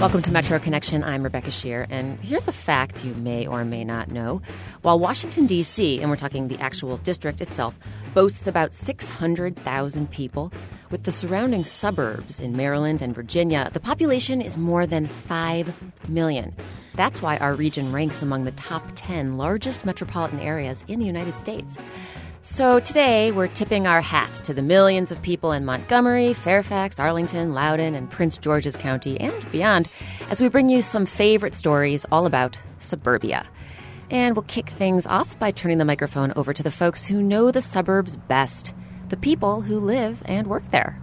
Welcome to Metro Connection. I'm Rebecca Sheir, and here's a fact you may or may not know. While Washington, D.C., and we're talking the actual district itself, boasts about 600,000 people, with the surrounding suburbs in Maryland and Virginia, the population is more than 5 million. That's why our region ranks among the top 10 largest metropolitan areas in the United States. So today, we're tipping our hat to the millions of people in Montgomery, Fairfax, Arlington, Loudoun, and Prince George's County and beyond as we bring you some favorite stories all about suburbia. And we'll kick things off by turning the microphone over to the folks who know the suburbs best, the people who live and work there.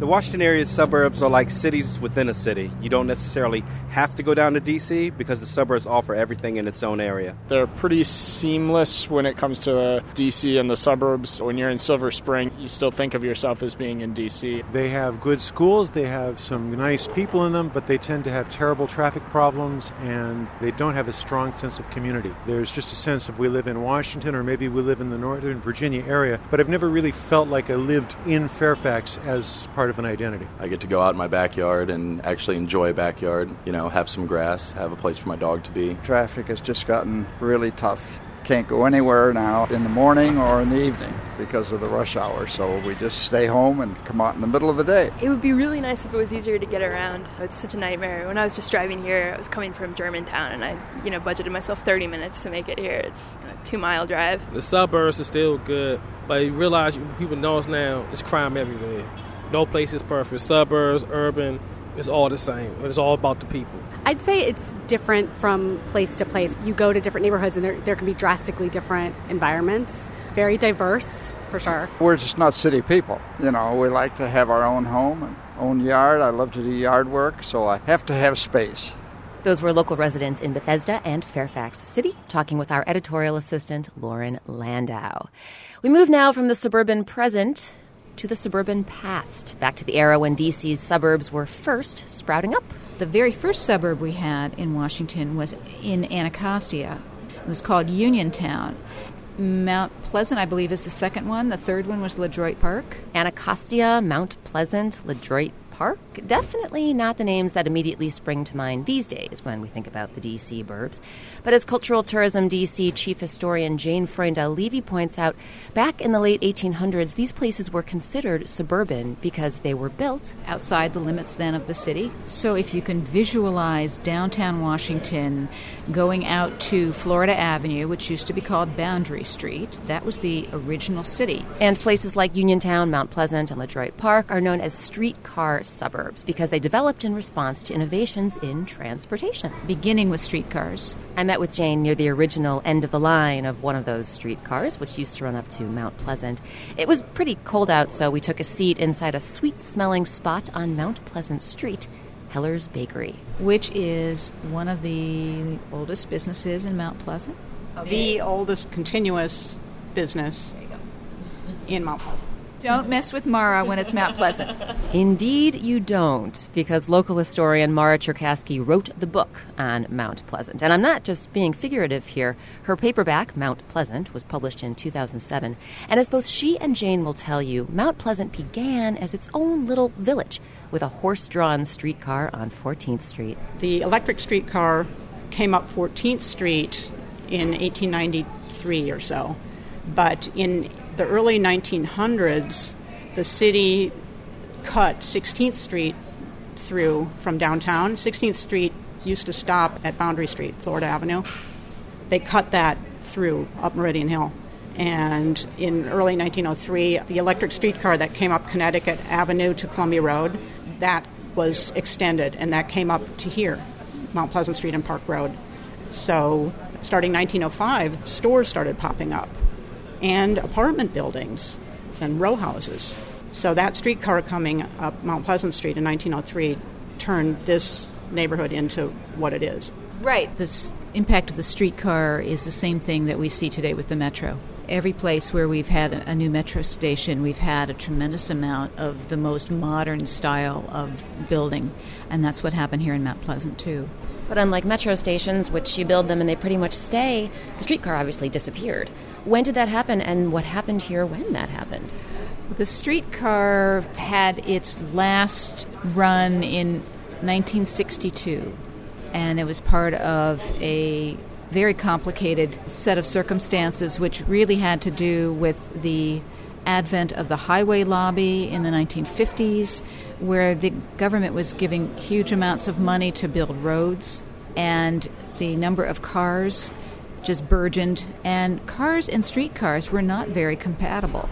The Washington area suburbs are like cities within a city. You don't necessarily have to go down to D.C. because the suburbs offer everything in its own area. They're pretty seamless when it comes to D.C. and the suburbs. When you're in Silver Spring, you still think of yourself as being in D.C. They have good schools, they have some nice people in them, but they tend to have terrible traffic problems and they don't have a strong sense of community. There's just a sense of we live in Washington or maybe we live in the Northern Virginia area, but I've never really felt like I lived in Fairfax as part part of an identity. I get to go out in my backyard and actually enjoy a backyard, you know, have some grass, have a place for my dog to be. Traffic has just gotten really tough. Can't go anywhere now in the morning or in the evening because of the rush hour, so we just stay home and come out in the middle of the day. It would be really nice if it was easier to get around. It's such a nightmare. When I was just driving here, I was coming from Germantown and I, you know, budgeted myself 30 minutes to make it here. It's a 2-mile drive. The suburbs are still good, but you realize people know us now, it's crime everywhere. No place is perfect. Suburbs, urban, it's all the same. It's all about the people. I'd say it's different from place to place. You go to different neighborhoods and there, there can be drastically different environments. Very diverse, for sure. We're just not city people. You know, we like to have our own home and own yard. I love to do yard work, so I have to have space. Those were local residents in Bethesda and Fairfax City talking with our editorial assistant, Lauren Landau. We move now from the suburban present to the suburban past, back to the era when DC's suburbs were first sprouting up. The very first suburb we had in Washington was in Anacostia. It was called Uniontown. Mount Pleasant, I believe, is the second one. The third one was LeDroit Park. Anacostia, Mount Pleasant, LeDroit Park. Definitely not the names that immediately spring to mind these days when we think about the DC burbs. But as Cultural Tourism DC chief historian Jane Freundel Levey points out, back in the late 1800s, these places were considered suburban because they were built outside the limits then of the city. So if you can visualize downtown Washington going out to Florida Avenue, which used to be called Boundary Street, that was the original city. And places like Uniontown, Mount Pleasant, and LeDroit Park are known as streetcar suburbs because they developed in response to innovations in transportation. Beginning with streetcars. I met with Jane near the original end of the line of one of those streetcars, which used to run up to Mount Pleasant. It was pretty cold out, so we took a seat inside a sweet smelling spot on Mount Pleasant Street. Heller's Bakery, which is one of the oldest businesses in Mount Pleasant. The oldest continuous business in Mount Pleasant. Don't mess with Mara when it's Mount Pleasant. Indeed, you don't, because local historian Mara Cherkasky wrote the book on Mount Pleasant. And I'm not just being figurative here. Her paperback, Mount Pleasant, was published in 2007. And as both she and Jane will tell you, Mount Pleasant began as its own little village with a horse drawn streetcar on 14th Street. The electric streetcar came up 14th Street in 1893 or so. But in the early 1900s, the city cut 16th Street through from downtown. 16th Street used to stop at Boundary Street, Florida Avenue. They cut that through up Meridian Hill. And in early 1903, the electric streetcar that came up Connecticut Avenue to Columbia Road, that was extended, and that came up to here, Mount Pleasant Street and Park Road. So, starting 1905, stores started popping up and apartment buildings and row houses. So that streetcar coming up Mount Pleasant Street in 1903 turned this neighborhood into what it is. Right. The impact of the streetcar is the same thing that we see today with the metro. Every place where we've had a new metro station, we've had a tremendous amount of the most modern style of building, and that's what happened here in Mount Pleasant too. But unlike metro stations, which you build them and they pretty much stay, the streetcar obviously disappeared. When did that happen, and what happened here when that happened? The streetcar had its last run in 1962, and it was part of a very complicated set of circumstances, which really had to do with the advent of the highway lobby in the 1950s, where the government was giving huge amounts of money to build roads, and the number of cars just burgeoned, and cars and streetcars were not very compatible.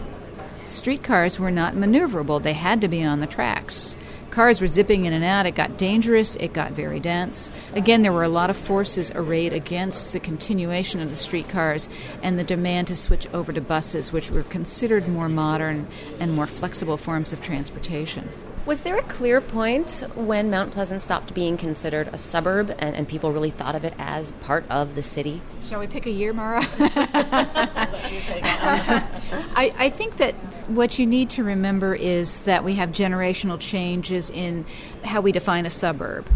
Streetcars were not maneuverable, they had to be on the tracks. Cars were zipping in and out. It got dangerous. It got very dense. Again, there were a lot of forces arrayed against the continuation of the streetcars and the demand to switch over to buses, which were considered more modern and more flexible forms of transportation. Was there a clear point when Mount Pleasant stopped being considered a suburb and, and people really thought of it as part of the city? Shall we pick a year, Mara? I, I think that what you need to remember is that we have generational changes in how we define a suburb.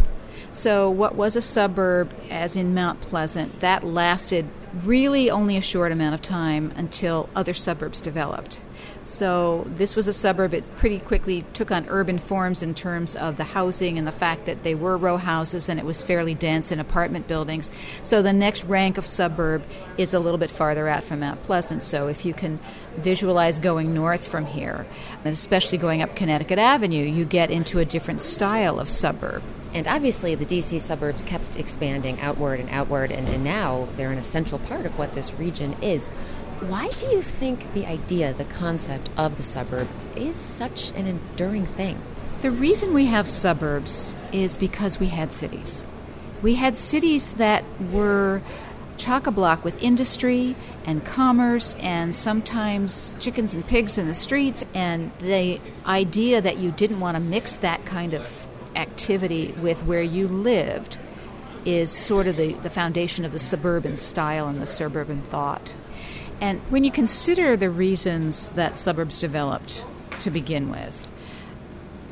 So, what was a suburb, as in Mount Pleasant, that lasted really only a short amount of time until other suburbs developed. So this was a suburb. It pretty quickly took on urban forms in terms of the housing and the fact that they were row houses and it was fairly dense in apartment buildings. So the next rank of suburb is a little bit farther out from Mount Pleasant. So if you can visualize going north from here, and especially going up Connecticut Avenue, you get into a different style of suburb. And obviously, the DC suburbs kept expanding outward and outward, and, and now they're an essential part of what this region is. Why do you think the idea, the concept of the suburb is such an enduring thing? The reason we have suburbs is because we had cities. We had cities that were chock a block with industry and commerce and sometimes chickens and pigs in the streets. And the idea that you didn't want to mix that kind of activity with where you lived is sort of the, the foundation of the suburban style and the suburban thought. And when you consider the reasons that suburbs developed to begin with,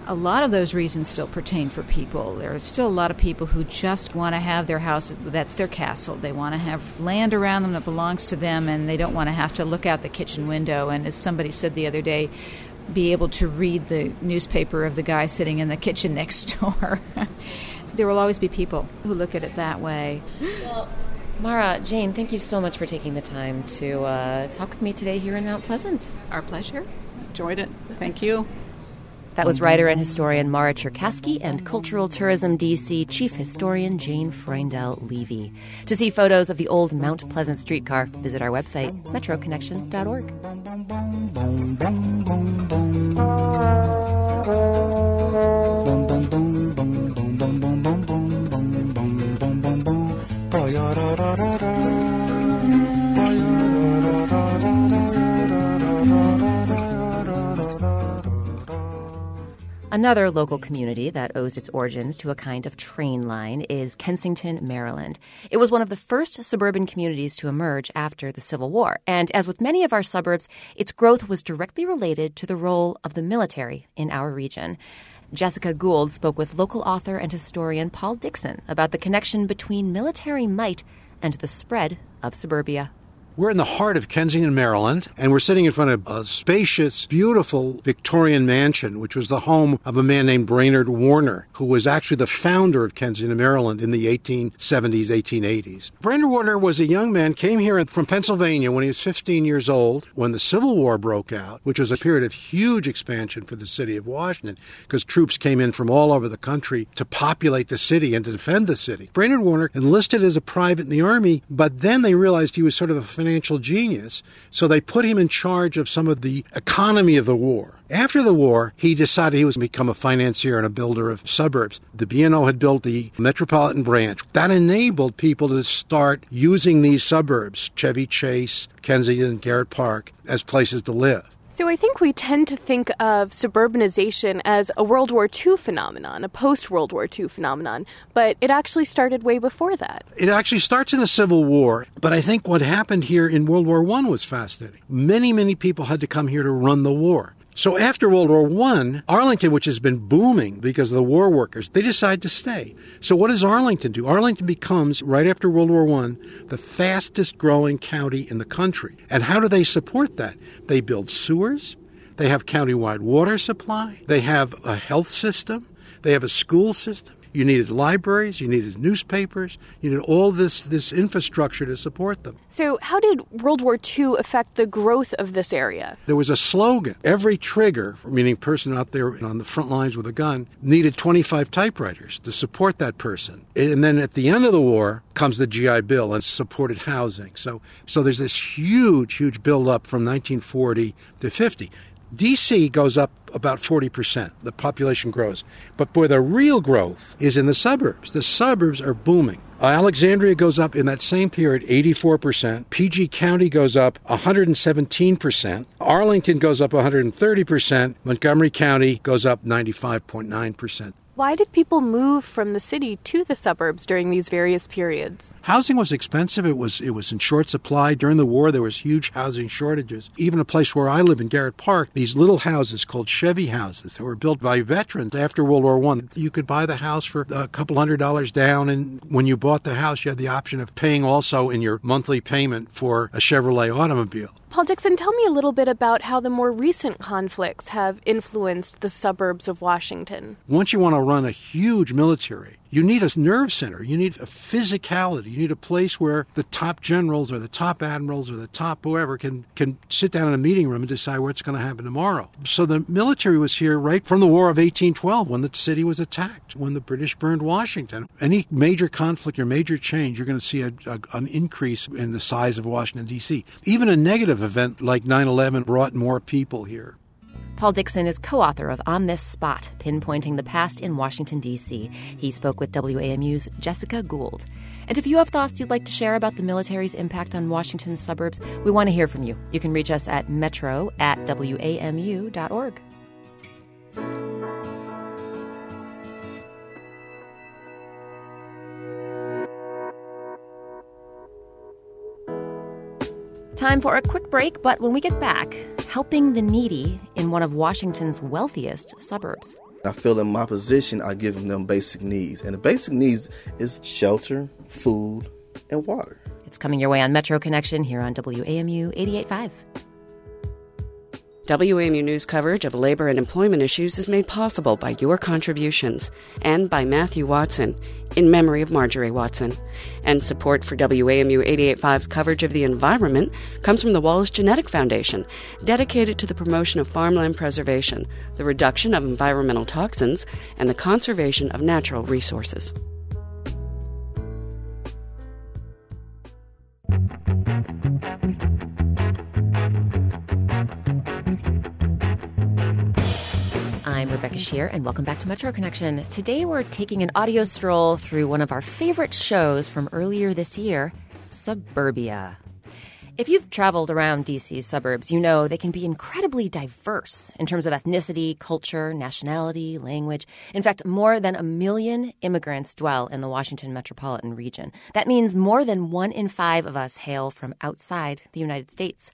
a lot of those reasons still pertain for people. There are still a lot of people who just want to have their house, that's their castle. They want to have land around them that belongs to them, and they don't want to have to look out the kitchen window. And as somebody said the other day, be able to read the newspaper of the guy sitting in the kitchen next door. there will always be people who look at it that way. Well, Mara, Jane, thank you so much for taking the time to uh, talk with me today here in Mount Pleasant. Our pleasure. Enjoyed it. Thank you. That was writer and historian Mara Cherkasky and Cultural Tourism DC Chief Historian Jane Freundel Levey. To see photos of the old Mount Pleasant streetcar, visit our website, metroconnection.org. Another local community that owes its origins to a kind of train line is Kensington, Maryland. It was one of the first suburban communities to emerge after the Civil War, and as with many of our suburbs, its growth was directly related to the role of the military in our region. Jessica Gould spoke with local author and historian Paul Dickson about the connection between military might and the spread of suburbia. We're in the heart of Kensington, Maryland, and we're sitting in front of a spacious, beautiful Victorian mansion, which was the home of a man named Brainerd Warner, who was actually the founder of Kensington, Maryland in the 1870s, 1880s. Brainerd Warner was a young man, came here from Pennsylvania when he was 15 years old, when the Civil War broke out, which was a period of huge expansion for the city of Washington, because troops came in from all over the country to populate the city and to defend the city. Brainerd Warner enlisted as a private in the Army, but then they realized he was sort of a financial genius, so they put him in charge of some of the economy of the war. After the war, he decided he was going to become a financier and a builder of suburbs. The B&O had built the Metropolitan Branch. That enabled people to start using these suburbs, Chevy Chase, Kensington, Garrett Park, as places to live. So I think we tend to think of suburbanization as a World War II phenomenon, a post World War II phenomenon, but it actually started way before that. It actually starts in the Civil War, but I think what happened here in World War I was fascinating. Many, many people had to come here to run the war. So after World War I, Arlington, which has been booming because of the war workers, they decide to stay. So what does Arlington do? Arlington becomes, right after World War I, the fastest growing county in the country. And how do they support that? They build sewers. They have countywide water supply. They have a health system. They have a school system. You needed libraries, you needed newspapers, you needed all this, this infrastructure to support them. So, how did World War II affect the growth of this area? There was a slogan. Every trigger, meaning person out there on the front lines with a gun, needed 25 typewriters to support that person. And then at the end of the war comes the GI Bill and supported housing. So, so there's this huge, huge buildup from 1940 to 50. DC goes up about 40%. The population grows. But boy, the real growth is in the suburbs. The suburbs are booming. Alexandria goes up in that same period 84%. PG County goes up 117%. Arlington goes up 130%. Montgomery County goes up 95.9%. Why did people move from the city to the suburbs during these various periods? Housing was expensive. It was it was in short supply during the war. There was huge housing shortages. Even a place where I live in Garrett Park, these little houses called Chevy houses that were built by veterans after World War One. You could buy the house for a couple hundred dollars down, and when you bought the house, you had the option of paying also in your monthly payment for a Chevrolet automobile. Paul Dickson, tell me a little bit about how the more recent conflicts have influenced the suburbs of Washington. Once you want to run a huge military, you need a nerve center. You need a physicality. You need a place where the top generals or the top admirals or the top whoever can, can sit down in a meeting room and decide what's going to happen tomorrow. So the military was here right from the War of 1812 when the city was attacked, when the British burned Washington. Any major conflict or major change, you're going to see a, a, an increase in the size of Washington, D.C. Even a negative event like 9 11 brought more people here. Paul Dickson is co author of On This Spot Pinpointing the Past in Washington, D.C. He spoke with WAMU's Jessica Gould. And if you have thoughts you'd like to share about the military's impact on Washington's suburbs, we want to hear from you. You can reach us at metro at wamu.org. Time for a quick break, but when we get back, helping the needy in one of Washington's wealthiest suburbs. I feel in my position, I give them basic needs. And the basic needs is shelter, food, and water. It's coming your way on Metro Connection here on WAMU 885. WAMU News coverage of labor and employment issues is made possible by your contributions and by Matthew Watson, in memory of Marjorie Watson. And support for WAMU 885's coverage of the environment comes from the Wallace Genetic Foundation, dedicated to the promotion of farmland preservation, the reduction of environmental toxins, and the conservation of natural resources. And welcome back to Metro Connection. Today, we're taking an audio stroll through one of our favorite shows from earlier this year, Suburbia. If you've traveled around DC's suburbs, you know they can be incredibly diverse in terms of ethnicity, culture, nationality, language. In fact, more than a million immigrants dwell in the Washington metropolitan region. That means more than one in five of us hail from outside the United States.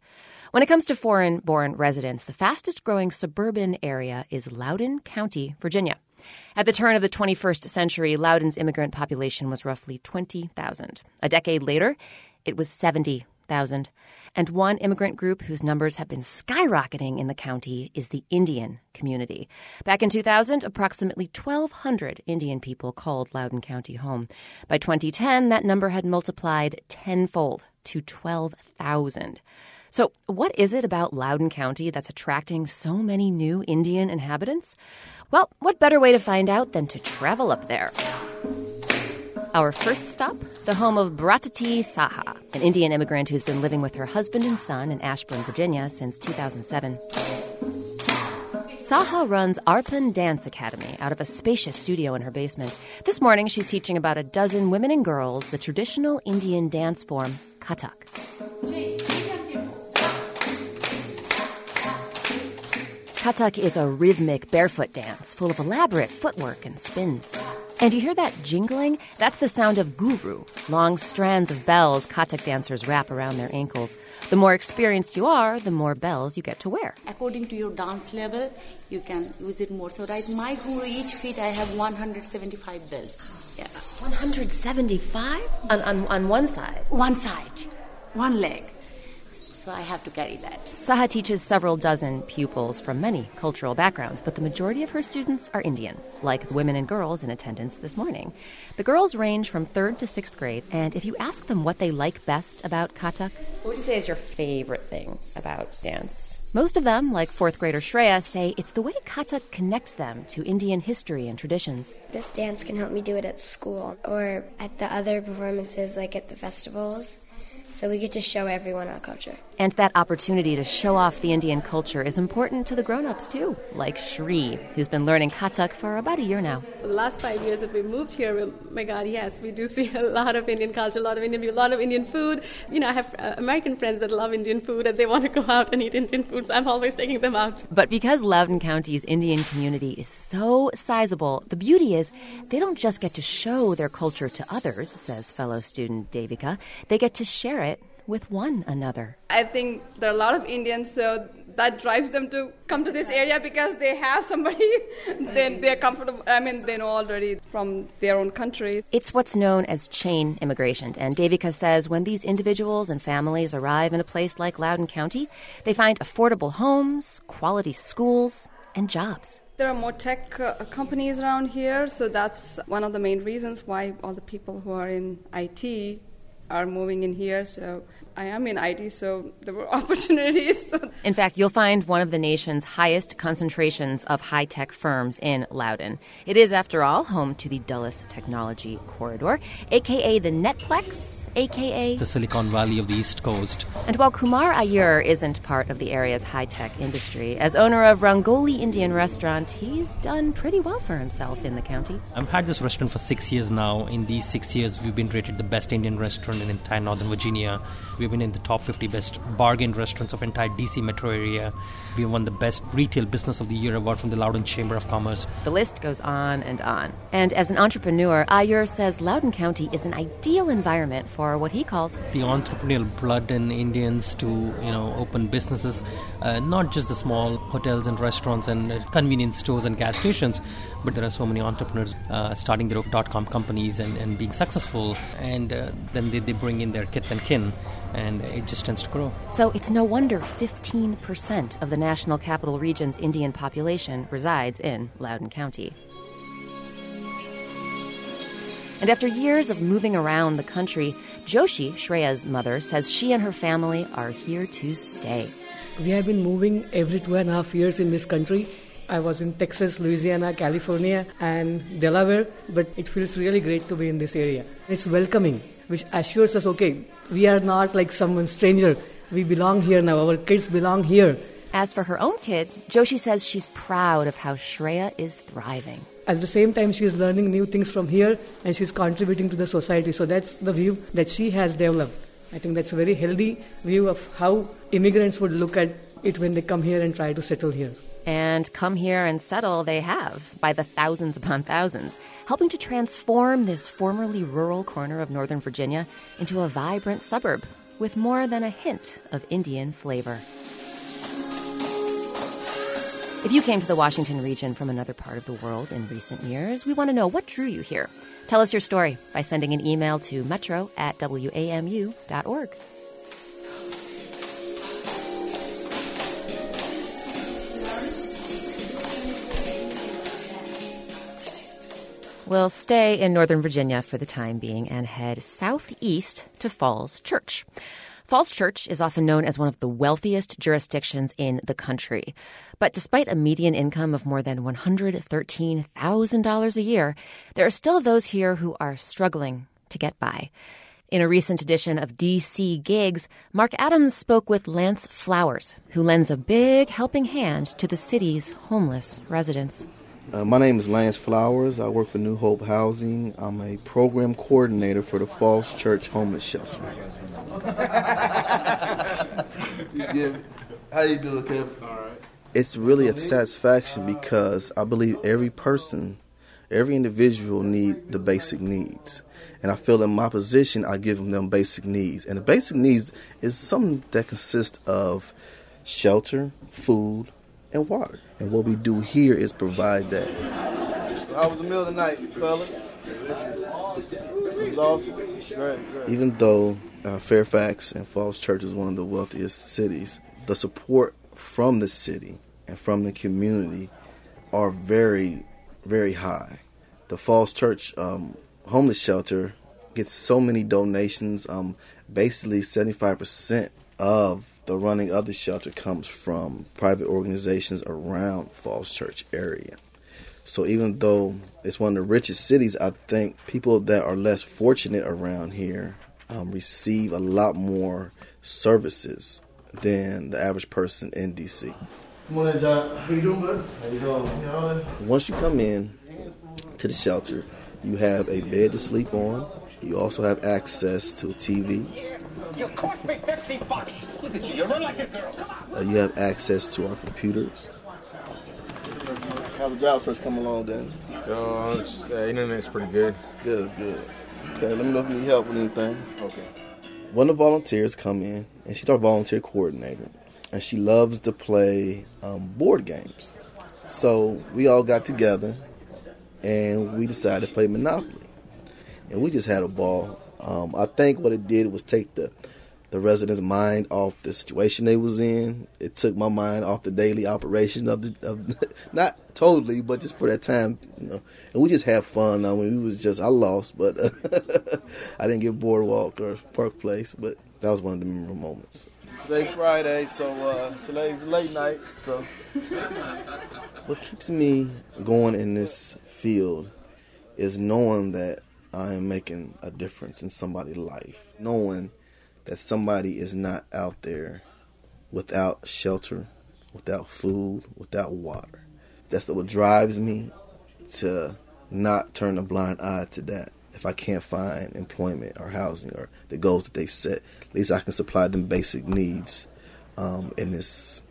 When it comes to foreign born residents, the fastest growing suburban area is Loudoun County, Virginia. At the turn of the 21st century, Loudoun's immigrant population was roughly 20,000. A decade later, it was 70,000. And one immigrant group whose numbers have been skyrocketing in the county is the Indian community. Back in 2000, approximately 1,200 Indian people called Loudoun County home. By 2010, that number had multiplied tenfold to 12,000. So, what is it about Loudoun County that's attracting so many new Indian inhabitants? Well, what better way to find out than to travel up there? Our first stop, the home of Bratati Saha, an Indian immigrant who's been living with her husband and son in Ashburn, Virginia since 2007. Saha runs Arpan Dance Academy out of a spacious studio in her basement. This morning, she's teaching about a dozen women and girls the traditional Indian dance form, Kathak. Kathak is a rhythmic barefoot dance full of elaborate footwork and spins. And you hear that jingling? That's the sound of ghungroo, long strands of bells Kathak dancers wrap around their ankles. The more experienced you are, the more bells you get to wear. According to your dance level, you can use it more. So, right, my ghungroo, each feet I have 175 bells. Yeah. 175? On, on, on one side? One side, one leg. So I have to carry that. Saha teaches several dozen pupils from many cultural backgrounds, but the majority of her students are Indian, like the women and girls in attendance this morning. The girls range from third to sixth grade, and if you ask them what they like best about Kathak, what would you say is your favorite thing about dance? Most of them, like fourth grader Shreya, say it's the way Kathak connects them to Indian history and traditions. This dance can help me do it at school or at the other performances, like at the festivals. So we get to show everyone our culture. And that opportunity to show off the Indian culture is important to the grown ups too, like Shri, who's been learning Kathak for about a year now. For the last five years that we moved here, oh my God, yes, we do see a lot of Indian culture, a lot of Indian a lot of Indian food. You know, I have uh, American friends that love Indian food and they want to go out and eat Indian food, so I'm always taking them out. But because Loudoun County's Indian community is so sizable, the beauty is they don't just get to show their culture to others, says fellow student Devika, they get to share it with one another. I think there are a lot of Indians, so that drives them to come to this area because they have somebody, then they're comfortable. I mean, they know already from their own country. It's what's known as chain immigration. And Devika says when these individuals and families arrive in a place like Loudoun County, they find affordable homes, quality schools, and jobs. There are more tech uh, companies around here, so that's one of the main reasons why all the people who are in IT are moving in here. So I am in IT, so there were opportunities. in fact, you'll find one of the nation's highest concentrations of high tech firms in Loudoun. It is, after all, home to the Dulles Technology Corridor, aka the Netplex, aka the Silicon Valley of the East Coast. And while Kumar Iyer isn't part of the area's high tech industry, as owner of Rangoli Indian Restaurant, he's done pretty well for himself in the county. I've had this restaurant for six years now. In these six years, we've been rated the best Indian restaurant in entire Northern Virginia. We've been in the top 50 best bargain restaurants of entire DC metro area. We won the best retail business of the year award from the Loudoun Chamber of Commerce. The list goes on and on. And as an entrepreneur, Iyer says Loudoun County is an ideal environment for what he calls the entrepreneurial blood in Indians to, you know, open businesses, uh, not just the small hotels and restaurants and convenience stores and gas stations, but there are so many entrepreneurs uh, starting their dot-com companies and, and being successful, and uh, then they, they bring in their kith and kin and it just tends to grow. So it's no wonder 15% of the National Capital Region's Indian population resides in Loudoun County. And after years of moving around the country, Joshi, Shreya's mother, says she and her family are here to stay. We have been moving every two and a half years in this country. I was in Texas, Louisiana, California, and Delaware, but it feels really great to be in this area. It's welcoming, which assures us okay, we are not like someone stranger. We belong here now. Our kids belong here. As for her own kid, Joshi says she's proud of how Shreya is thriving. At the same time, she's learning new things from here and she's contributing to the society. So that's the view that she has developed. I think that's a very healthy view of how immigrants would look at it when they come here and try to settle here. And come here and settle, they have, by the thousands upon thousands, helping to transform this formerly rural corner of Northern Virginia into a vibrant suburb with more than a hint of Indian flavor. If you came to the Washington region from another part of the world in recent years, we want to know what drew you here. Tell us your story by sending an email to metro at wamu.org. We'll stay in Northern Virginia for the time being and head southeast to Falls Church. Falls Church is often known as one of the wealthiest jurisdictions in the country. But despite a median income of more than $113,000 a year, there are still those here who are struggling to get by. In a recent edition of DC Gigs, Mark Adams spoke with Lance Flowers, who lends a big helping hand to the city's homeless residents. Uh, my name is Lance Flowers. I work for New Hope Housing. I'm a program coordinator for the Falls Church Homeless Shelter. How you doing, Kevin? It's really a satisfaction because I believe every person, every individual need the basic needs. And I feel in my position, I give them them basic needs. And the basic needs is something that consists of shelter, food, and water. And what we do here is provide that. So how was the meal tonight, fellas? It was awesome. Great, great. Even though uh, Fairfax and Falls Church is one of the wealthiest cities. The support from the city and from the community are very, very high. The Falls Church um, homeless shelter gets so many donations. Um, basically, 75% of the running of the shelter comes from private organizations around Falls Church area. So even though it's one of the richest cities, I think people that are less fortunate around here um, receive a lot more services than the average person in DC. Morning, John. How you doing, bud? How you doing? Once you come in to the shelter, you have a bed to sleep on. You also have access to a TV. You cost me 50 bucks. Look at you. You run like a girl. Uh, you have access to our computers. How's the job search come along, then? Uh, uh, internet's pretty good. Good, good. Okay, let me know if you need help with anything. Okay. One of the volunteers come in, and she's our volunteer coordinator, and she loves to play um, board games. So we all got together, and we decided to play Monopoly, and we just had a ball. Um, I think what it did was take the the residents' mind off the situation they was in. It took my mind off the daily operation of the of not totally, but just for that time, you know. And we just had fun. I mean, we was just I lost, but uh, I didn't get boardwalk or Park Place, but that was one of the memorable moments. Today Friday, so uh, today's late night. So, what keeps me going in this field is knowing that I am making a difference in somebody's life, knowing that somebody is not out there without shelter, without food, without water. That's what drives me to not turn a blind eye to that. If I can't find employment or housing or the goals that they set, at least I can supply them basic needs um, in this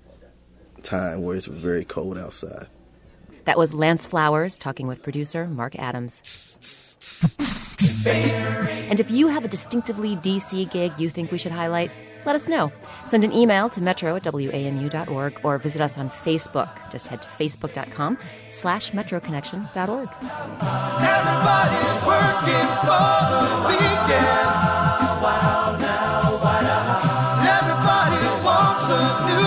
time where it's very cold outside. That was Lance Flowers talking with producer Mark Adams. And if you have a distinctively DC gig you think we should highlight, let us know. Send an email to metro at wamu.org or visit us on Facebook. Just head to facebook.com slash metroconnection.org. Everybody's working for the weekend. Wow, now, wow. Everybody wants a new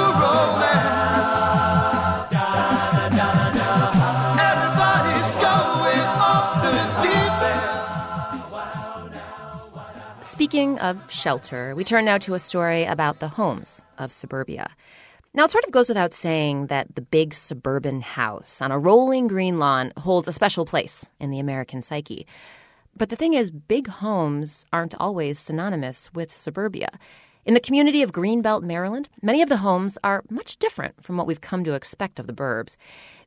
Speaking of shelter, we turn now to a story about the homes of suburbia. Now, it sort of goes without saying that the big suburban house on a rolling green lawn holds a special place in the American psyche. But the thing is, big homes aren't always synonymous with suburbia. In the community of Greenbelt, Maryland, many of the homes are much different from what we've come to expect of the burbs.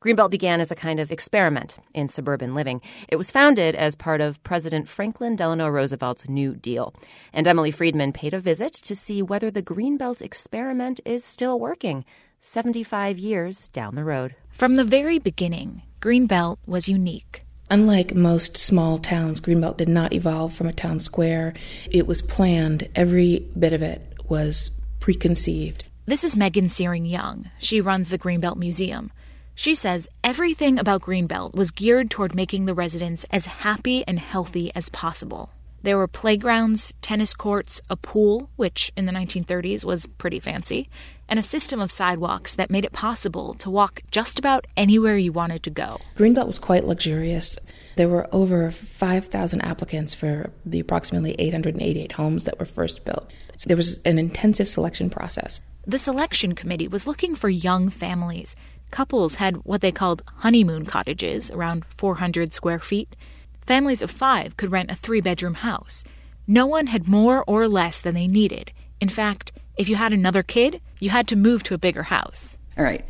Greenbelt began as a kind of experiment in suburban living. It was founded as part of President Franklin Delano Roosevelt's New Deal. And Emily Friedman paid a visit to see whether the Greenbelt experiment is still working 75 years down the road. From the very beginning, Greenbelt was unique. Unlike most small towns, Greenbelt did not evolve from a town square. It was planned, every bit of it was preconceived. This is Megan Searing Young. She runs the Greenbelt Museum. She says everything about Greenbelt was geared toward making the residents as happy and healthy as possible. There were playgrounds, tennis courts, a pool, which in the 1930s was pretty fancy, and a system of sidewalks that made it possible to walk just about anywhere you wanted to go. Greenbelt was quite luxurious. There were over 5,000 applicants for the approximately 888 homes that were first built. So there was an intensive selection process. The selection committee was looking for young families. Couples had what they called honeymoon cottages, around 400 square feet. Families of five could rent a three bedroom house. No one had more or less than they needed. In fact, if you had another kid, you had to move to a bigger house. All right.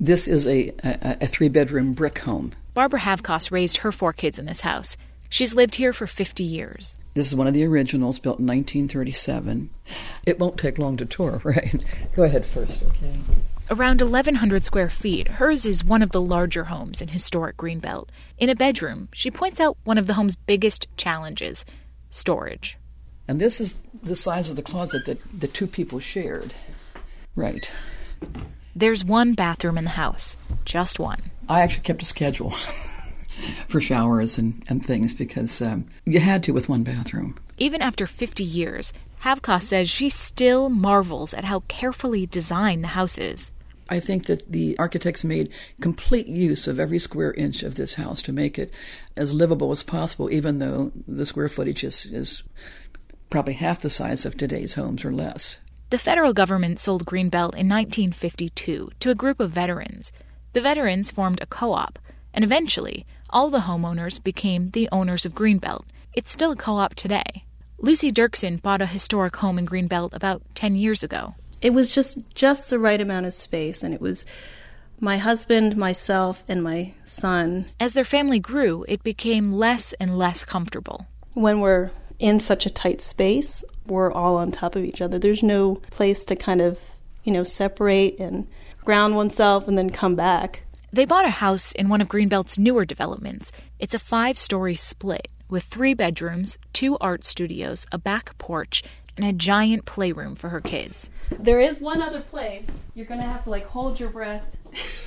This is a, a, a three bedroom brick home. Barbara Havekost raised her four kids in this house. She's lived here for 50 years. This is one of the originals, built in 1937. It won't take long to tour, right? Go ahead first, okay? Around 1,100 square feet, hers is one of the larger homes in historic Greenbelt. In a bedroom, she points out one of the home's biggest challenges storage. And this is the size of the closet that the two people shared. Right. There's one bathroom in the house, just one. I actually kept a schedule for showers and, and things because um, you had to with one bathroom. Even after 50 years, Havekost says she still marvels at how carefully designed the house is. I think that the architects made complete use of every square inch of this house to make it as livable as possible, even though the square footage is, is probably half the size of today's homes or less. The federal government sold Greenbelt in 1952 to a group of veterans. The veterans formed a co op, and eventually, all the homeowners became the owners of Greenbelt. It's still a co op today. Lucy Dirksen bought a historic home in Greenbelt about 10 years ago. It was just just the right amount of space and it was my husband, myself, and my son. As their family grew, it became less and less comfortable. When we're in such a tight space, we're all on top of each other. There's no place to kind of, you know, separate and ground oneself and then come back. They bought a house in one of Greenbelt's newer developments. It's a five story split with three bedrooms, two art studios, a back porch, and a giant playroom for her kids. There is one other place. You're going to have to like hold your breath.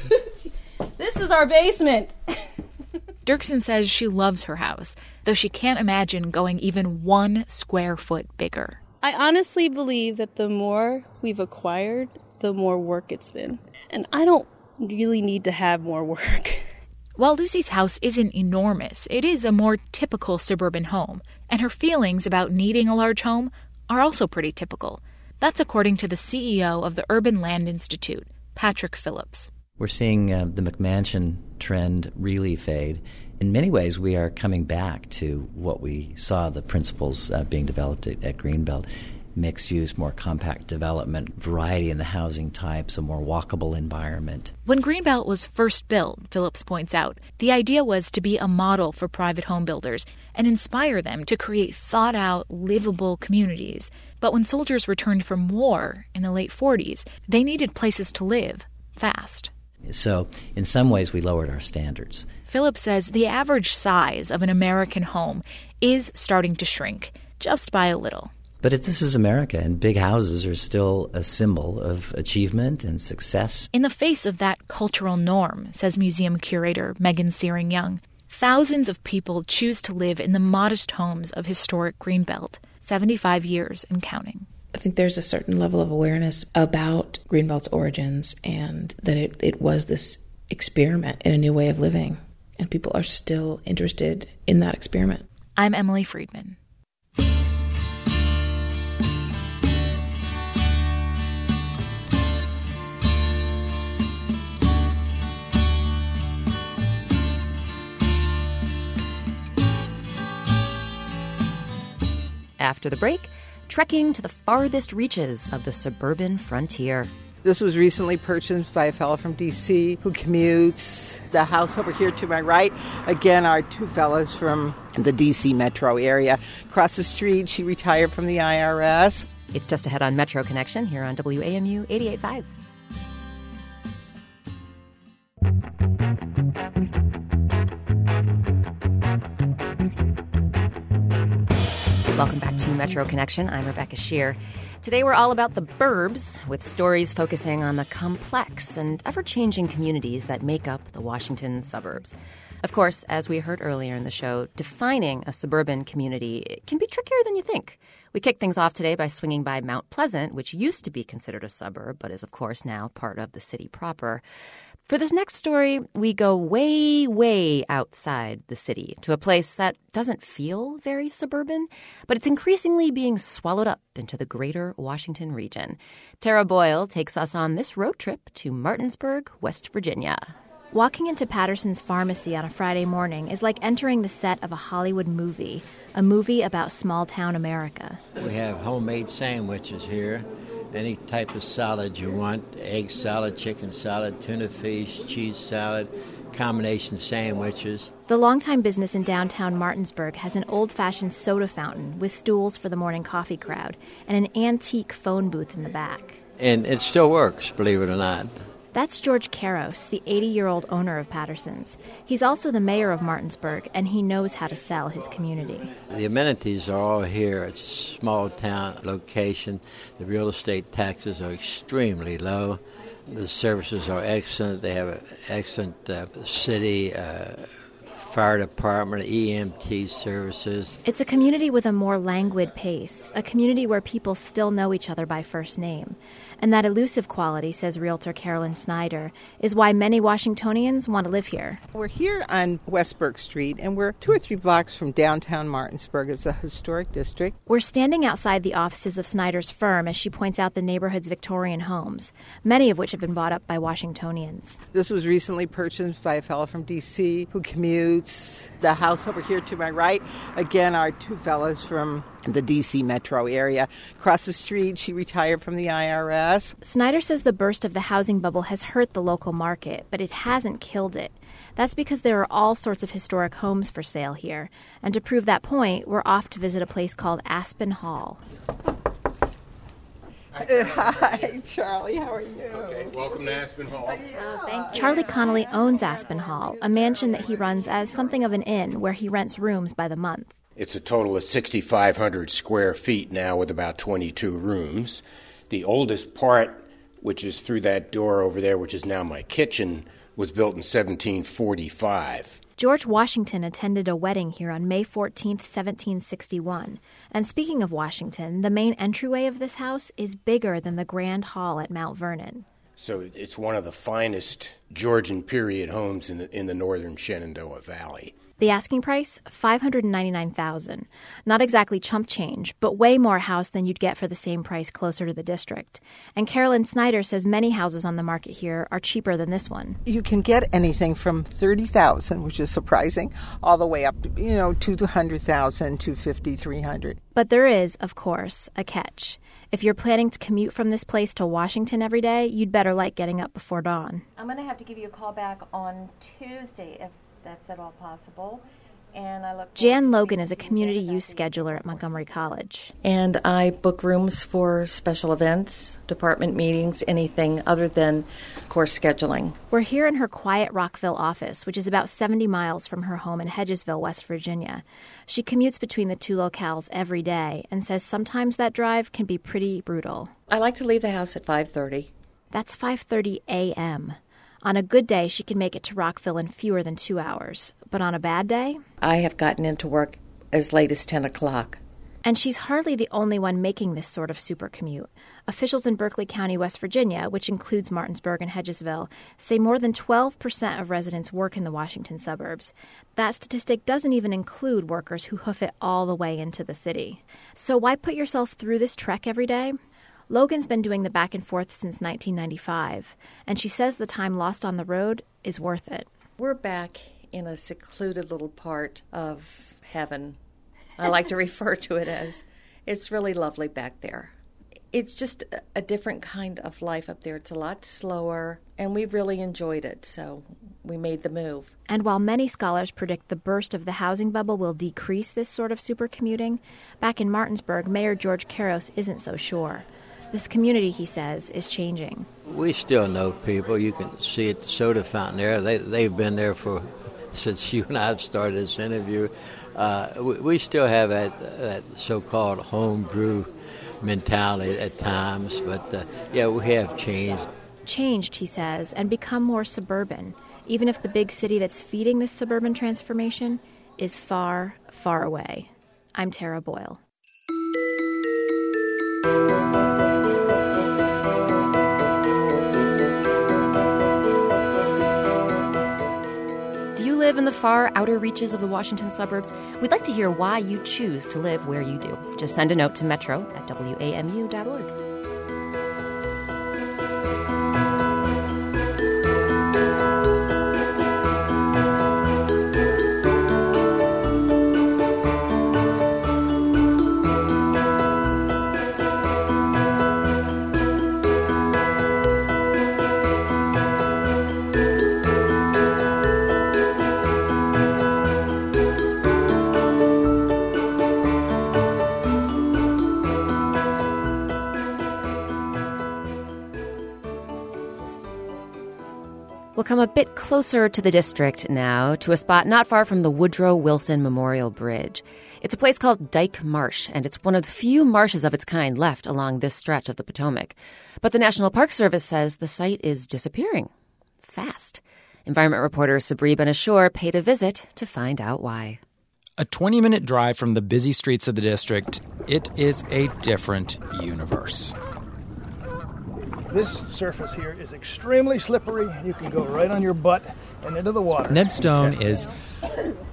this is our basement. Dirksen says she loves her house, though she can't imagine going even one square foot bigger. I honestly believe that the more we've acquired, the more work it's been. And I don't really need to have more work. While Lucy's house isn't enormous, it is a more typical suburban home, and her feelings about needing a large home are also pretty typical. That's according to the CEO of the Urban Land Institute, Patrick Phillips. We're seeing uh, the McMansion trend really fade. In many ways, we are coming back to what we saw the principles uh, being developed at, at Greenbelt mixed use, more compact development, variety in the housing types, a more walkable environment. When Greenbelt was first built, Phillips points out, the idea was to be a model for private home builders and inspire them to create thought out, livable communities. But when soldiers returned from war in the late 40s, they needed places to live fast. So, in some ways, we lowered our standards. Phillips says the average size of an American home is starting to shrink, just by a little. But it, this is America, and big houses are still a symbol of achievement and success. In the face of that cultural norm, says museum curator Megan Searing Young, thousands of people choose to live in the modest homes of historic Greenbelt, 75 years and counting. I think there's a certain level of awareness about Greenbelt's origins and that it, it was this experiment in a new way of living. And people are still interested in that experiment. I'm Emily Friedman. After the break, trekking to the farthest reaches of the suburban frontier. This was recently purchased by a fellow from DC who commutes. The house over here to my right, again, are two fellows from the DC metro area. Across the street, she retired from the IRS. It's just ahead on Metro Connection here on WAMU 885. Welcome back to Metro Connection. I'm Rebecca Sheir. Today we're all about the burbs, with stories focusing on the complex and ever changing communities that make up the Washington suburbs. Of course, as we heard earlier in the show, defining a suburban community can be trickier than you think. We kick things off today by swinging by Mount Pleasant, which used to be considered a suburb, but is, of course, now part of the city proper. For this next story, we go way, way outside the city to a place that doesn't feel very suburban, but it's increasingly being swallowed up into the greater Washington region. Tara Boyle takes us on this road trip to Martinsburg, West Virginia. Walking into Patterson's pharmacy on a Friday morning is like entering the set of a Hollywood movie, a movie about small town America. We have homemade sandwiches here any type of salad you want egg salad, chicken salad, tuna fish, cheese salad, combination sandwiches. The longtime business in downtown Martinsburg has an old fashioned soda fountain with stools for the morning coffee crowd and an antique phone booth in the back. And it still works, believe it or not. That's George Karos, the 80 year old owner of Patterson's. He's also the mayor of Martinsburg, and he knows how to sell his community. The amenities are all here. It's a small town location. The real estate taxes are extremely low. The services are excellent. They have an excellent uh, city. Uh, fire department, EMT services. It's a community with a more languid pace, a community where people still know each other by first name. And that elusive quality, says realtor Carolyn Snyder, is why many Washingtonians want to live here. We're here on West Burke Street, and we're two or three blocks from downtown Martinsburg. It's a historic district. We're standing outside the offices of Snyder's firm as she points out the neighborhood's Victorian homes, many of which have been bought up by Washingtonians. This was recently purchased by a fellow from D.C. who commutes. The house over here to my right, again, are two fellows from the DC metro area. Across the street, she retired from the IRS. Snyder says the burst of the housing bubble has hurt the local market, but it hasn't killed it. That's because there are all sorts of historic homes for sale here. And to prove that point, we're off to visit a place called Aspen Hall. Hi, Charlie. How are you? Okay, welcome to Aspen Hall. Oh, Charlie Connolly owns Aspen Hall, a mansion that he runs as something of an inn where he rents rooms by the month. It's a total of 6,500 square feet now with about 22 rooms. The oldest part, which is through that door over there, which is now my kitchen, was built in 1745. George Washington attended a wedding here on May 14, 1761. And speaking of Washington, the main entryway of this house is bigger than the Grand Hall at Mount Vernon. So it's one of the finest Georgian period homes in the, in the northern Shenandoah Valley. The asking price, 599,000. Not exactly chump change, but way more house than you'd get for the same price closer to the district. And Carolyn Snyder says many houses on the market here are cheaper than this one. You can get anything from 30,000, which is surprising, all the way up, to, you know, to 200,000, 250, 300. But there is, of course, a catch. If you're planning to commute from this place to Washington every day, you'd better like getting up before dawn. I'm going to have to give you a call back on Tuesday if that's at all possible. And I look Jan Logan is a community use scheduler at Montgomery College. And I book rooms for special events, department meetings, anything other than course scheduling. We're here in her quiet Rockville office, which is about 70 miles from her home in Hedgesville, West Virginia. She commutes between the two locales every day and says sometimes that drive can be pretty brutal. I like to leave the house at 5:30. That's 5:30 a.m. On a good day, she can make it to Rockville in fewer than two hours. But on a bad day? I have gotten into work as late as 10 o'clock. And she's hardly the only one making this sort of super commute. Officials in Berkeley County, West Virginia, which includes Martinsburg and Hedgesville, say more than 12% of residents work in the Washington suburbs. That statistic doesn't even include workers who hoof it all the way into the city. So why put yourself through this trek every day? Logan's been doing the back and forth since 1995, and she says the time lost on the road is worth it. We're back in a secluded little part of heaven. I like to refer to it as it's really lovely back there. It's just a different kind of life up there. It's a lot slower, and we've really enjoyed it, so we made the move. And while many scholars predict the burst of the housing bubble will decrease this sort of supercommuting, back in Martinsburg, Mayor George Karos isn't so sure. This community, he says, is changing. We still know people. You can see at the soda fountain there. They, they've been there for since you and I have started this interview. Uh, we, we, still have that, that so-called homebrew mentality at times, but uh, yeah, we have changed. Changed, he says, and become more suburban, even if the big city that's feeding this suburban transformation is far, far away. I'm Tara Boyle. Live in the far outer reaches of the Washington suburbs? We'd like to hear why you choose to live where you do. Just send a note to metro at wamu.org. We'll come a bit closer to the district now, to a spot not far from the Woodrow Wilson Memorial Bridge. It's a place called Dyke Marsh, and it's one of the few marshes of its kind left along this stretch of the Potomac. But the National Park Service says the site is disappearing fast. Environment reporter Sabri Ben paid a visit to find out why. A 20 minute drive from the busy streets of the district, it is a different universe. This surface here is extremely slippery. You can go right on your butt and into the water. Ned Stone is.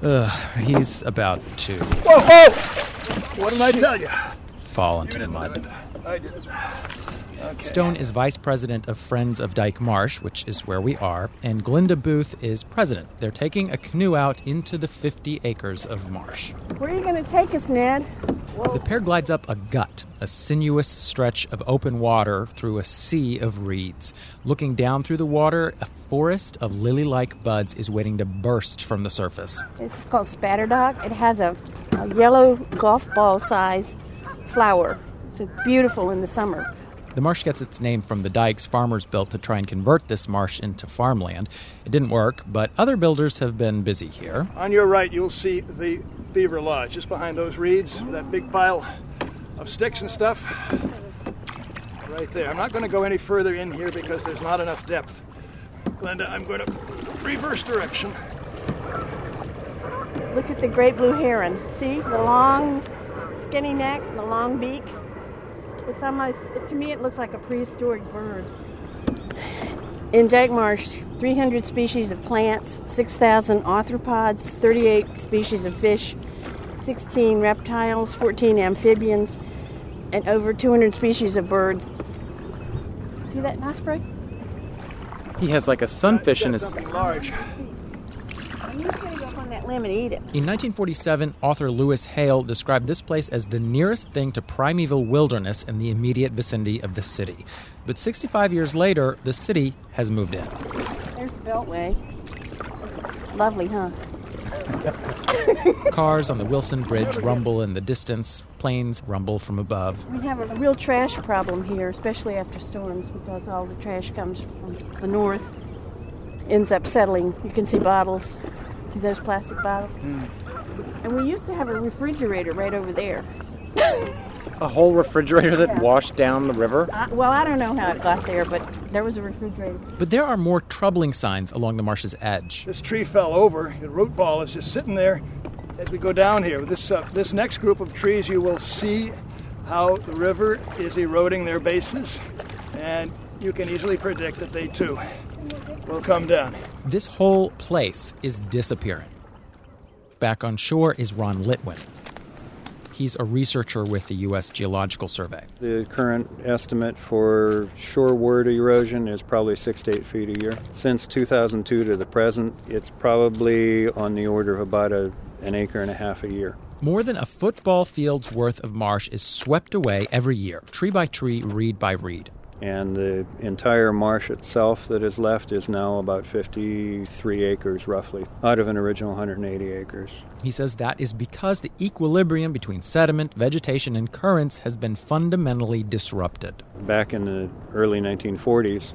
Uh, he's about to. Whoa, whoa! What did I tell you? Fall into the mud. I did it. Okay. Stone is vice president of Friends of Dyke Marsh, which is where we are, and Glenda Booth is president. They're taking a canoe out into the 50 acres of marsh. Where are you going to take us, Ned? The pair glides up a gut, a sinuous stretch of open water through a sea of reeds. Looking down through the water, a forest of lily like buds is waiting to burst from the surface. It's called spatterdock. It has a, a yellow golf ball size flower. It's beautiful in the summer. The marsh gets its name from the dikes farmers built to try and convert this marsh into farmland. It didn't work, but other builders have been busy here. On your right, you'll see the beaver lodge, just behind those reeds, that big pile of sticks and stuff. Right there. I'm not going to go any further in here because there's not enough depth. Glenda, I'm going to reverse direction. Look at the great blue heron. See the long, skinny neck, the long beak. It's almost, to me, it looks like a prehistoric bird. In Dyke Marsh, 300 species of plants, 6,000 arthropods, 38 species of fish, 16 reptiles, 14 amphibians, and over 200 species of birds. See that osprey? He has like a sunfish in his. In 1947, author Lewis Hale described this place as the nearest thing to primeval wilderness in the immediate vicinity of the city. But 65 years later, the city has moved in. There's the Beltway. Lovely, huh? Cars on the Wilson Bridge rumble in the distance, planes rumble from above. We have a real trash problem here, especially after storms, because all the trash comes from the north, ends up settling. You can see bottles See those plastic bottles? Mm. And we used to have a refrigerator right over there. a whole refrigerator that yeah. washed down the river? Uh, well, I don't know how it got there, but there was a refrigerator. But there are more troubling signs along the marsh's edge. This tree fell over. The root ball is just sitting there as we go down here. This, uh, this next group of trees, you will see how the river is eroding their bases, and you can easily predict that they too will come down. This whole place is disappearing. Back on shore is Ron Litwin. He's a researcher with the U.S. Geological Survey. The current estimate for shoreward erosion is probably six to eight feet a year. Since 2002 to the present, it's probably on the order of about a, an acre and a half a year. More than a football field's worth of marsh is swept away every year, tree by tree, reed by reed and the entire marsh itself that is left is now about 53 acres roughly out of an original 180 acres. He says that is because the equilibrium between sediment, vegetation, and currents has been fundamentally disrupted. Back in the early 1940s,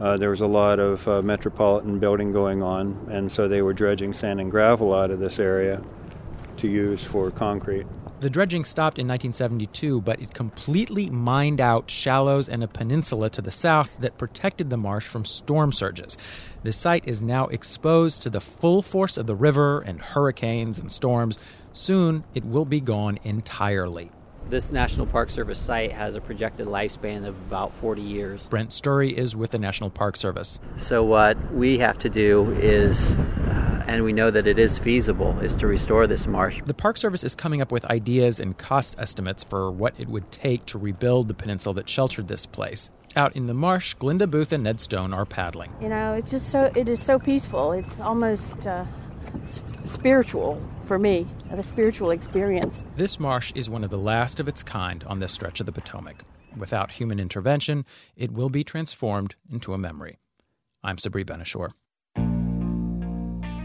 uh, there was a lot of uh, metropolitan building going on, and so they were dredging sand and gravel out of this area to use for concrete. The dredging stopped in 1972, but it completely mined out shallows and a peninsula to the south that protected the marsh from storm surges. The site is now exposed to the full force of the river and hurricanes and storms. Soon, it will be gone entirely. This National Park Service site has a projected lifespan of about 40 years. Brent Steury is with the National Park Service. So, what we have to do is uh, and we know that it is feasible, is to restore this marsh. The Park Service is coming up with ideas and cost estimates for what it would take to rebuild the peninsula that sheltered this place. Out in the marsh, Glenda Booth and Ned Stone are paddling. You know, it's just so it is so peaceful. It's almost uh, spiritual for me, a spiritual experience. This marsh is one of the last of its kind on this stretch of the Potomac. Without human intervention, it will be transformed into a memory. I'm Sabri Ben-Achour.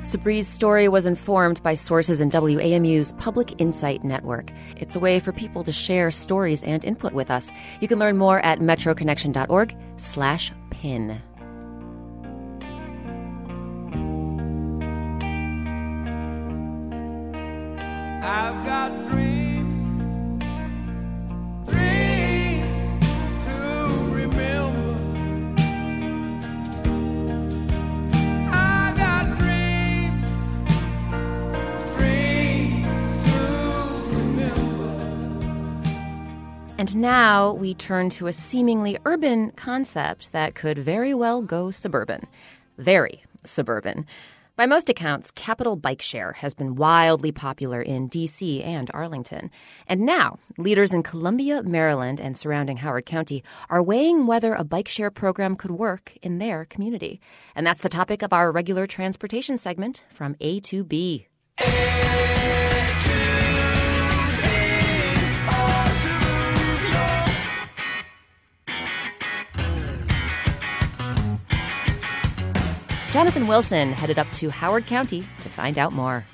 Sabri's story was informed by sources in WAMU's Public Insight Network. It's a way for people to share stories and input with us. You can learn more at metroconnection.org slash pin. I've got And now we turn to a seemingly urban concept that could very well go suburban. Very suburban. By most accounts, Capital Bike Share has been wildly popular in DC and Arlington. And now, leaders in Columbia, Maryland, and surrounding Howard County are weighing whether a bike share program could work in their community. And that's the topic of our regular transportation segment from A to B. Jonathan Wilson headed up to Howard County to find out more.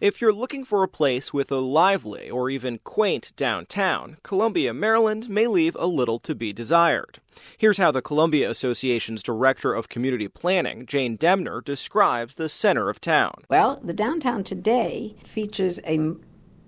If you're looking for a place with a lively or even quaint downtown, Columbia, Maryland may leave a little to be desired. Here's how the Columbia Association's Director of Community Planning, Jane Dembner, describes the center of town. Well, the downtown today features a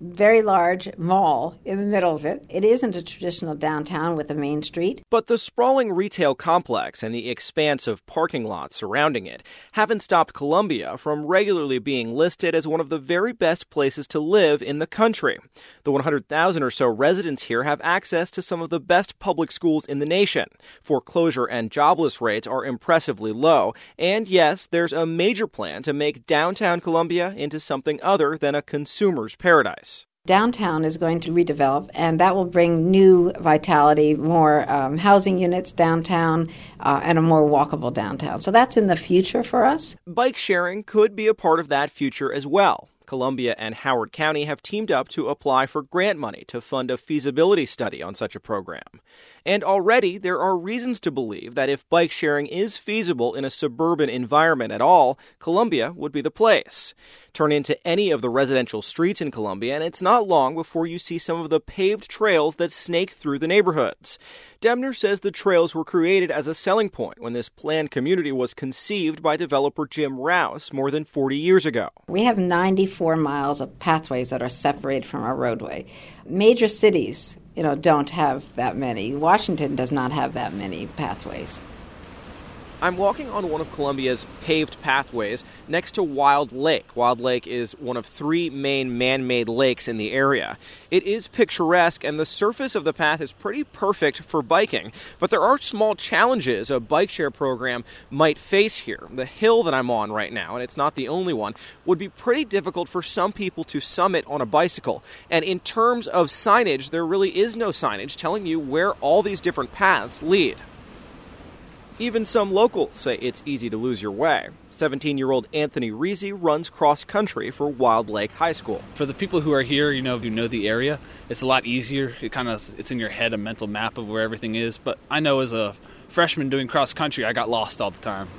very large mall in the middle of it. It isn't a traditional downtown with a main street. But the sprawling retail complex and the expanse of parking lots surrounding it haven't stopped Columbia from regularly being listed as one of the very best places to live in the country. The 100,000 or so residents here have access to some of the best public schools in the nation. Foreclosure and jobless rates are impressively low. And yes, there's a major plan to make downtown Columbia into something other than a consumer's paradise. Downtown is going to redevelop, and that will bring new vitality, more um, housing units downtown, uh, and a more walkable downtown. So that's in the future for us. Bike sharing could be a part of that future as well. Columbia and Howard County have teamed up to apply for grant money to fund a feasibility study on such a program. And already there are reasons to believe that if bike sharing is feasible in a suburban environment at all, Columbia would be the place. Turn into any of the residential streets in Columbia, and it's not long before you see some of the paved trails that snake through the neighborhoods. Dembner says the trails were created as a selling point when this planned community was conceived by developer Jim Rouse more than 40 years ago. We have 94 miles of pathways that are separated from our roadway. Major cities you know, don't have that many. Washington does not have that many pathways. I'm walking on one of Columbia's paved pathways next to Wild Lake. Wild Lake is one of three main man made lakes in the area. It is picturesque, and the surface of the path is pretty perfect for biking. But there are small challenges a bike share program might face here. The hill that I'm on right now, and it's not the only one, would be pretty difficult for some people to summit on a bicycle. And in terms of signage, there really is no signage telling you where all these different paths lead. Even some locals say it's easy to lose your way. 17 year old Anthony Reese runs cross country for Wild Lake High School. For the people who are here, you know, who know the area, it's a lot easier. It kind of it's in your head a mental map of where everything is. But I know as a freshman doing cross country, I got lost all the time.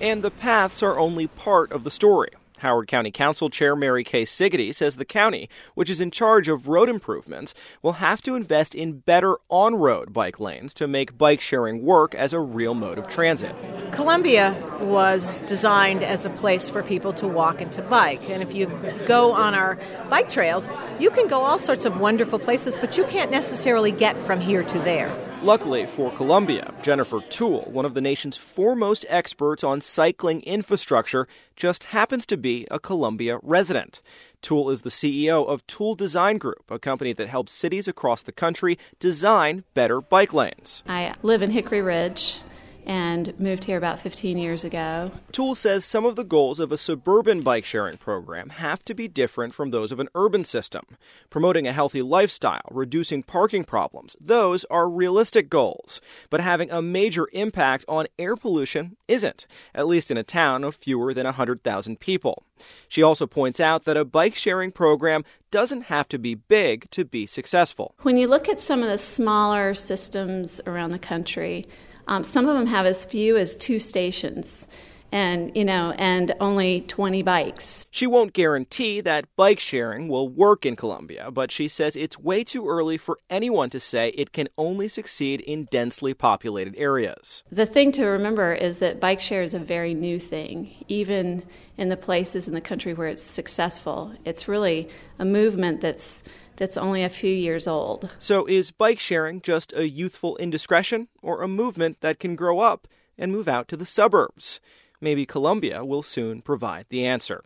And the paths are only part of the story. Howard County Council Chair Mary Kay Sigaty says the county, which is in charge of road improvements, will have to invest in better on road bike lanes to make bike sharing work as a real mode of transit. Columbia was designed as a place for people to walk and to bike. And if you go on our bike trails, you can go all sorts of wonderful places, but you can't necessarily get from here to there. Luckily for Columbia, Jennifer Toole, one of the nation's foremost experts on cycling infrastructure, just happens to be a Columbia resident. Toole is the CEO of Toole Design Group, a company that helps cities across the country design better bike lanes. I live in Hickory Ridge and moved here about 15 years ago. Toole says some of the goals of a suburban bike sharing program have to be different from those of an urban system. Promoting a healthy lifestyle, reducing parking problems, those are realistic goals. But having a major impact on air pollution isn't, at least in a town of fewer than 100,000 people. She also points out that a bike sharing program doesn't have to be big to be successful. When you look at some of the smaller systems around the country, um, some of them have as few as two stations and you know and only 20 bikes. She won't guarantee that bike sharing will work in Columbia, but she says it's way too early for anyone to say it can only succeed in densely populated areas. The thing to remember is that bike share is a very new thing even in the places in the country where it's successful. It's really a movement that's that's only a few years old. So, is bike sharing just a youthful indiscretion or a movement that can grow up and move out to the suburbs? Maybe Columbia will soon provide the answer.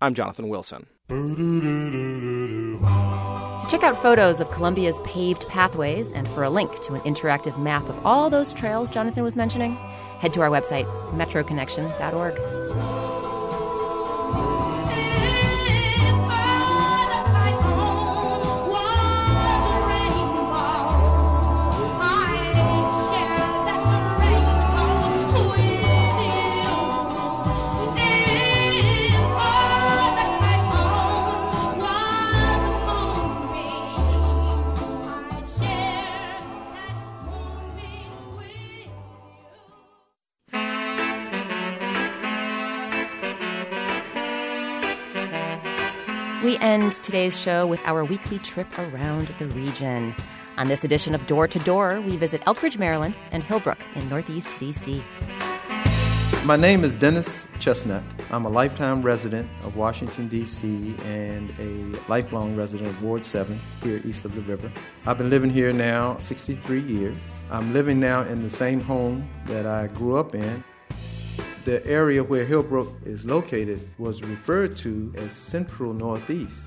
I'm Jonathan Wilson. To check out photos of Columbia's paved pathways and for a link to an interactive map of all those trails Jonathan was mentioning, head to our website, metroconnection.org. We end today's show with our weekly trip around the region. On this edition of Door to Door, we visit Elkridge, Maryland, and Hillbrook in Northeast D.C. My name is Dennis Chestnut. I'm a lifetime resident of Washington, D.C., and a lifelong resident of Ward 7 here east of the river. I've been living here now 63 years. I'm living now in the same home that I grew up in. The area where Hillbrook is located was referred to as Central Northeast.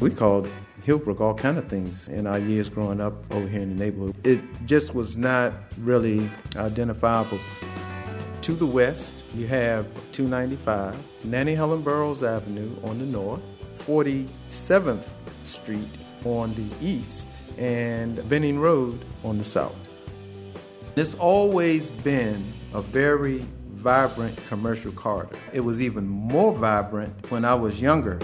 We called Hillbrook all kind of things in our years growing up over here in the neighborhood. It just was not really identifiable. To the west, you have 295, Nanny Helen Burroughs Avenue on the north, 47th Street on the east, and Benning Road on the south. It's always been a very vibrant commercial corridor. It was even more vibrant when I was younger.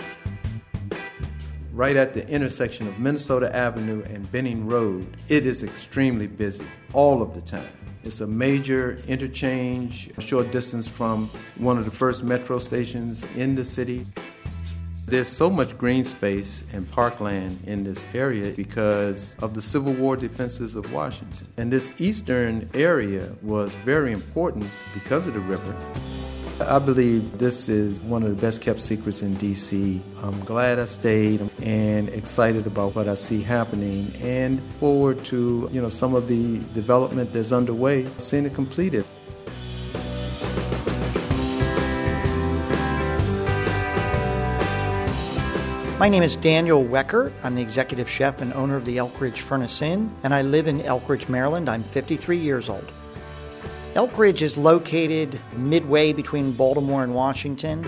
Right at the intersection of Minnesota Avenue and Benning Road, it is extremely busy all of the time. It's a major interchange, a short distance from one of the first metro stations in the city. There's so much green space and parkland in this area because of the Civil War defenses of Washington. And this eastern area was very important because of the river. I believe this is one of the best kept secrets in DC. I'm glad I stayed and excited about what I see happening and forward to, you know, some of the development that's underway, seeing it completed. My name is Daniel Wecker. I'm the executive chef and owner of the Elkridge Furnace Inn, and I live in Elkridge, Maryland. I'm 53 years old. Elkridge is located midway between Baltimore and Washington.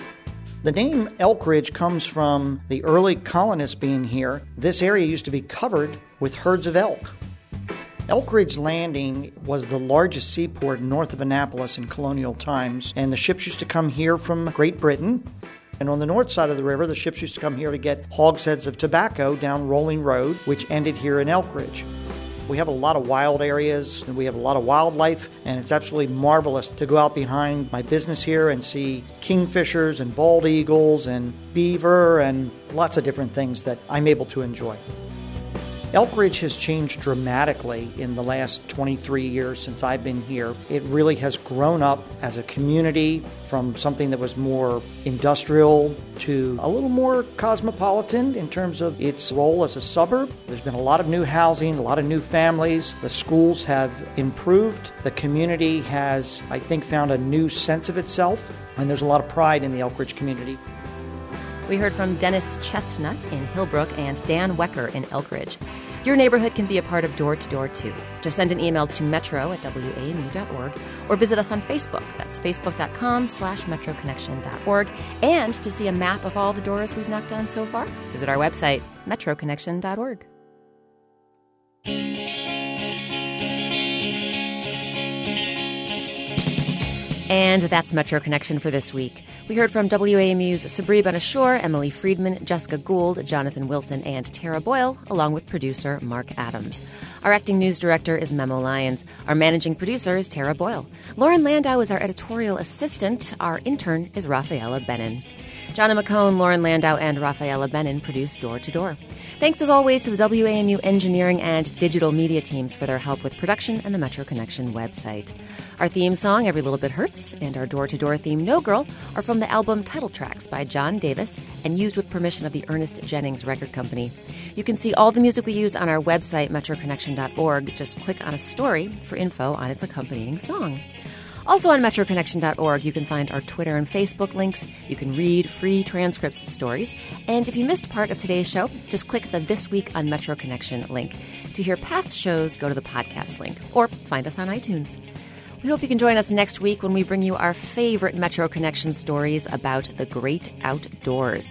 The name Elkridge comes from the early colonists being here. This area used to be covered with herds of elk. Elkridge Landing was the largest seaport north of Annapolis in colonial times, and the ships used to come here from Great Britain. And on the north side of the river, the ships used to come here to get hogsheads of tobacco down Rolling Road, which ended here in Elkridge. We have a lot of wild areas and we have a lot of wildlife, and it's absolutely marvelous to go out behind my business here and see kingfishers and bald eagles and beaver and lots of different things that I'm able to enjoy. Elkridge has changed dramatically in the last 23 years since I've been here. It really has grown up as a community from something that was more industrial to a little more cosmopolitan in terms of its role as a suburb. There's been a lot of new housing, a lot of new families. The schools have improved. The community has, I think, found a new sense of itself, and there's a lot of pride in the Elkridge community. We heard from Dennis Chestnut in Hillbrook and Dan Wecker in Elkridge. Your neighborhood can be a part of Door to Door too. Just send an email to metro at wamu.org or visit us on Facebook. That's facebook.com slash metroconnection.org. And to see a map of all the doors we've knocked on so far, visit our website, metroconnection.org. And that's Metro Connection for this week. We heard from WAMU's Sabri Ben-Achour, Emily Friedman, Jessica Gould, Jonathan Wilson, and Tara Boyle, along with producer Mark Adams. Our acting news director is Memo Lyons. Our managing producer is Tara Boyle. Lauren Landau is our editorial assistant. Our intern is Rafaela Benin. Jonna McKone, Lauren Landau, and Rafaela Benin produce Door to Door. Thanks as always to the WAMU engineering and digital media teams for their help with production and the Metro Connection website. Our theme song, Every Little Bit Hurts, and our door to door theme, No Girl, are from the album Title Tracks by John Davis and used with permission of the Ernest Jennings Record Company. You can see all the music we use on our website, metroconnection.org. Just click on a story for info on its accompanying song. Also on metroconnection.org, you can find our Twitter and Facebook links. You can read free transcripts of stories. And if you missed part of today's show, just click the This Week on Metro Connection link. To hear past shows, go to the podcast link or find us on iTunes. We hope you can join us next week when we bring you our favorite Metro Connection stories about the great outdoors.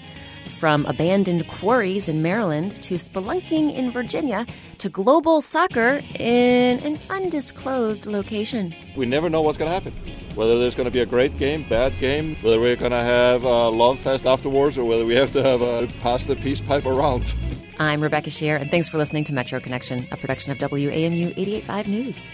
From abandoned quarries in Maryland to spelunking in Virginia to global soccer in an undisclosed location. We never know what's going to happen. Whether there's going to be a great game, bad game, whether we're going to have a love fest afterwards, or whether we have to have a pass the peace pipe around. I'm Rebecca Sheir, and thanks for listening to Metro Connection, a production of WAMU 885 News.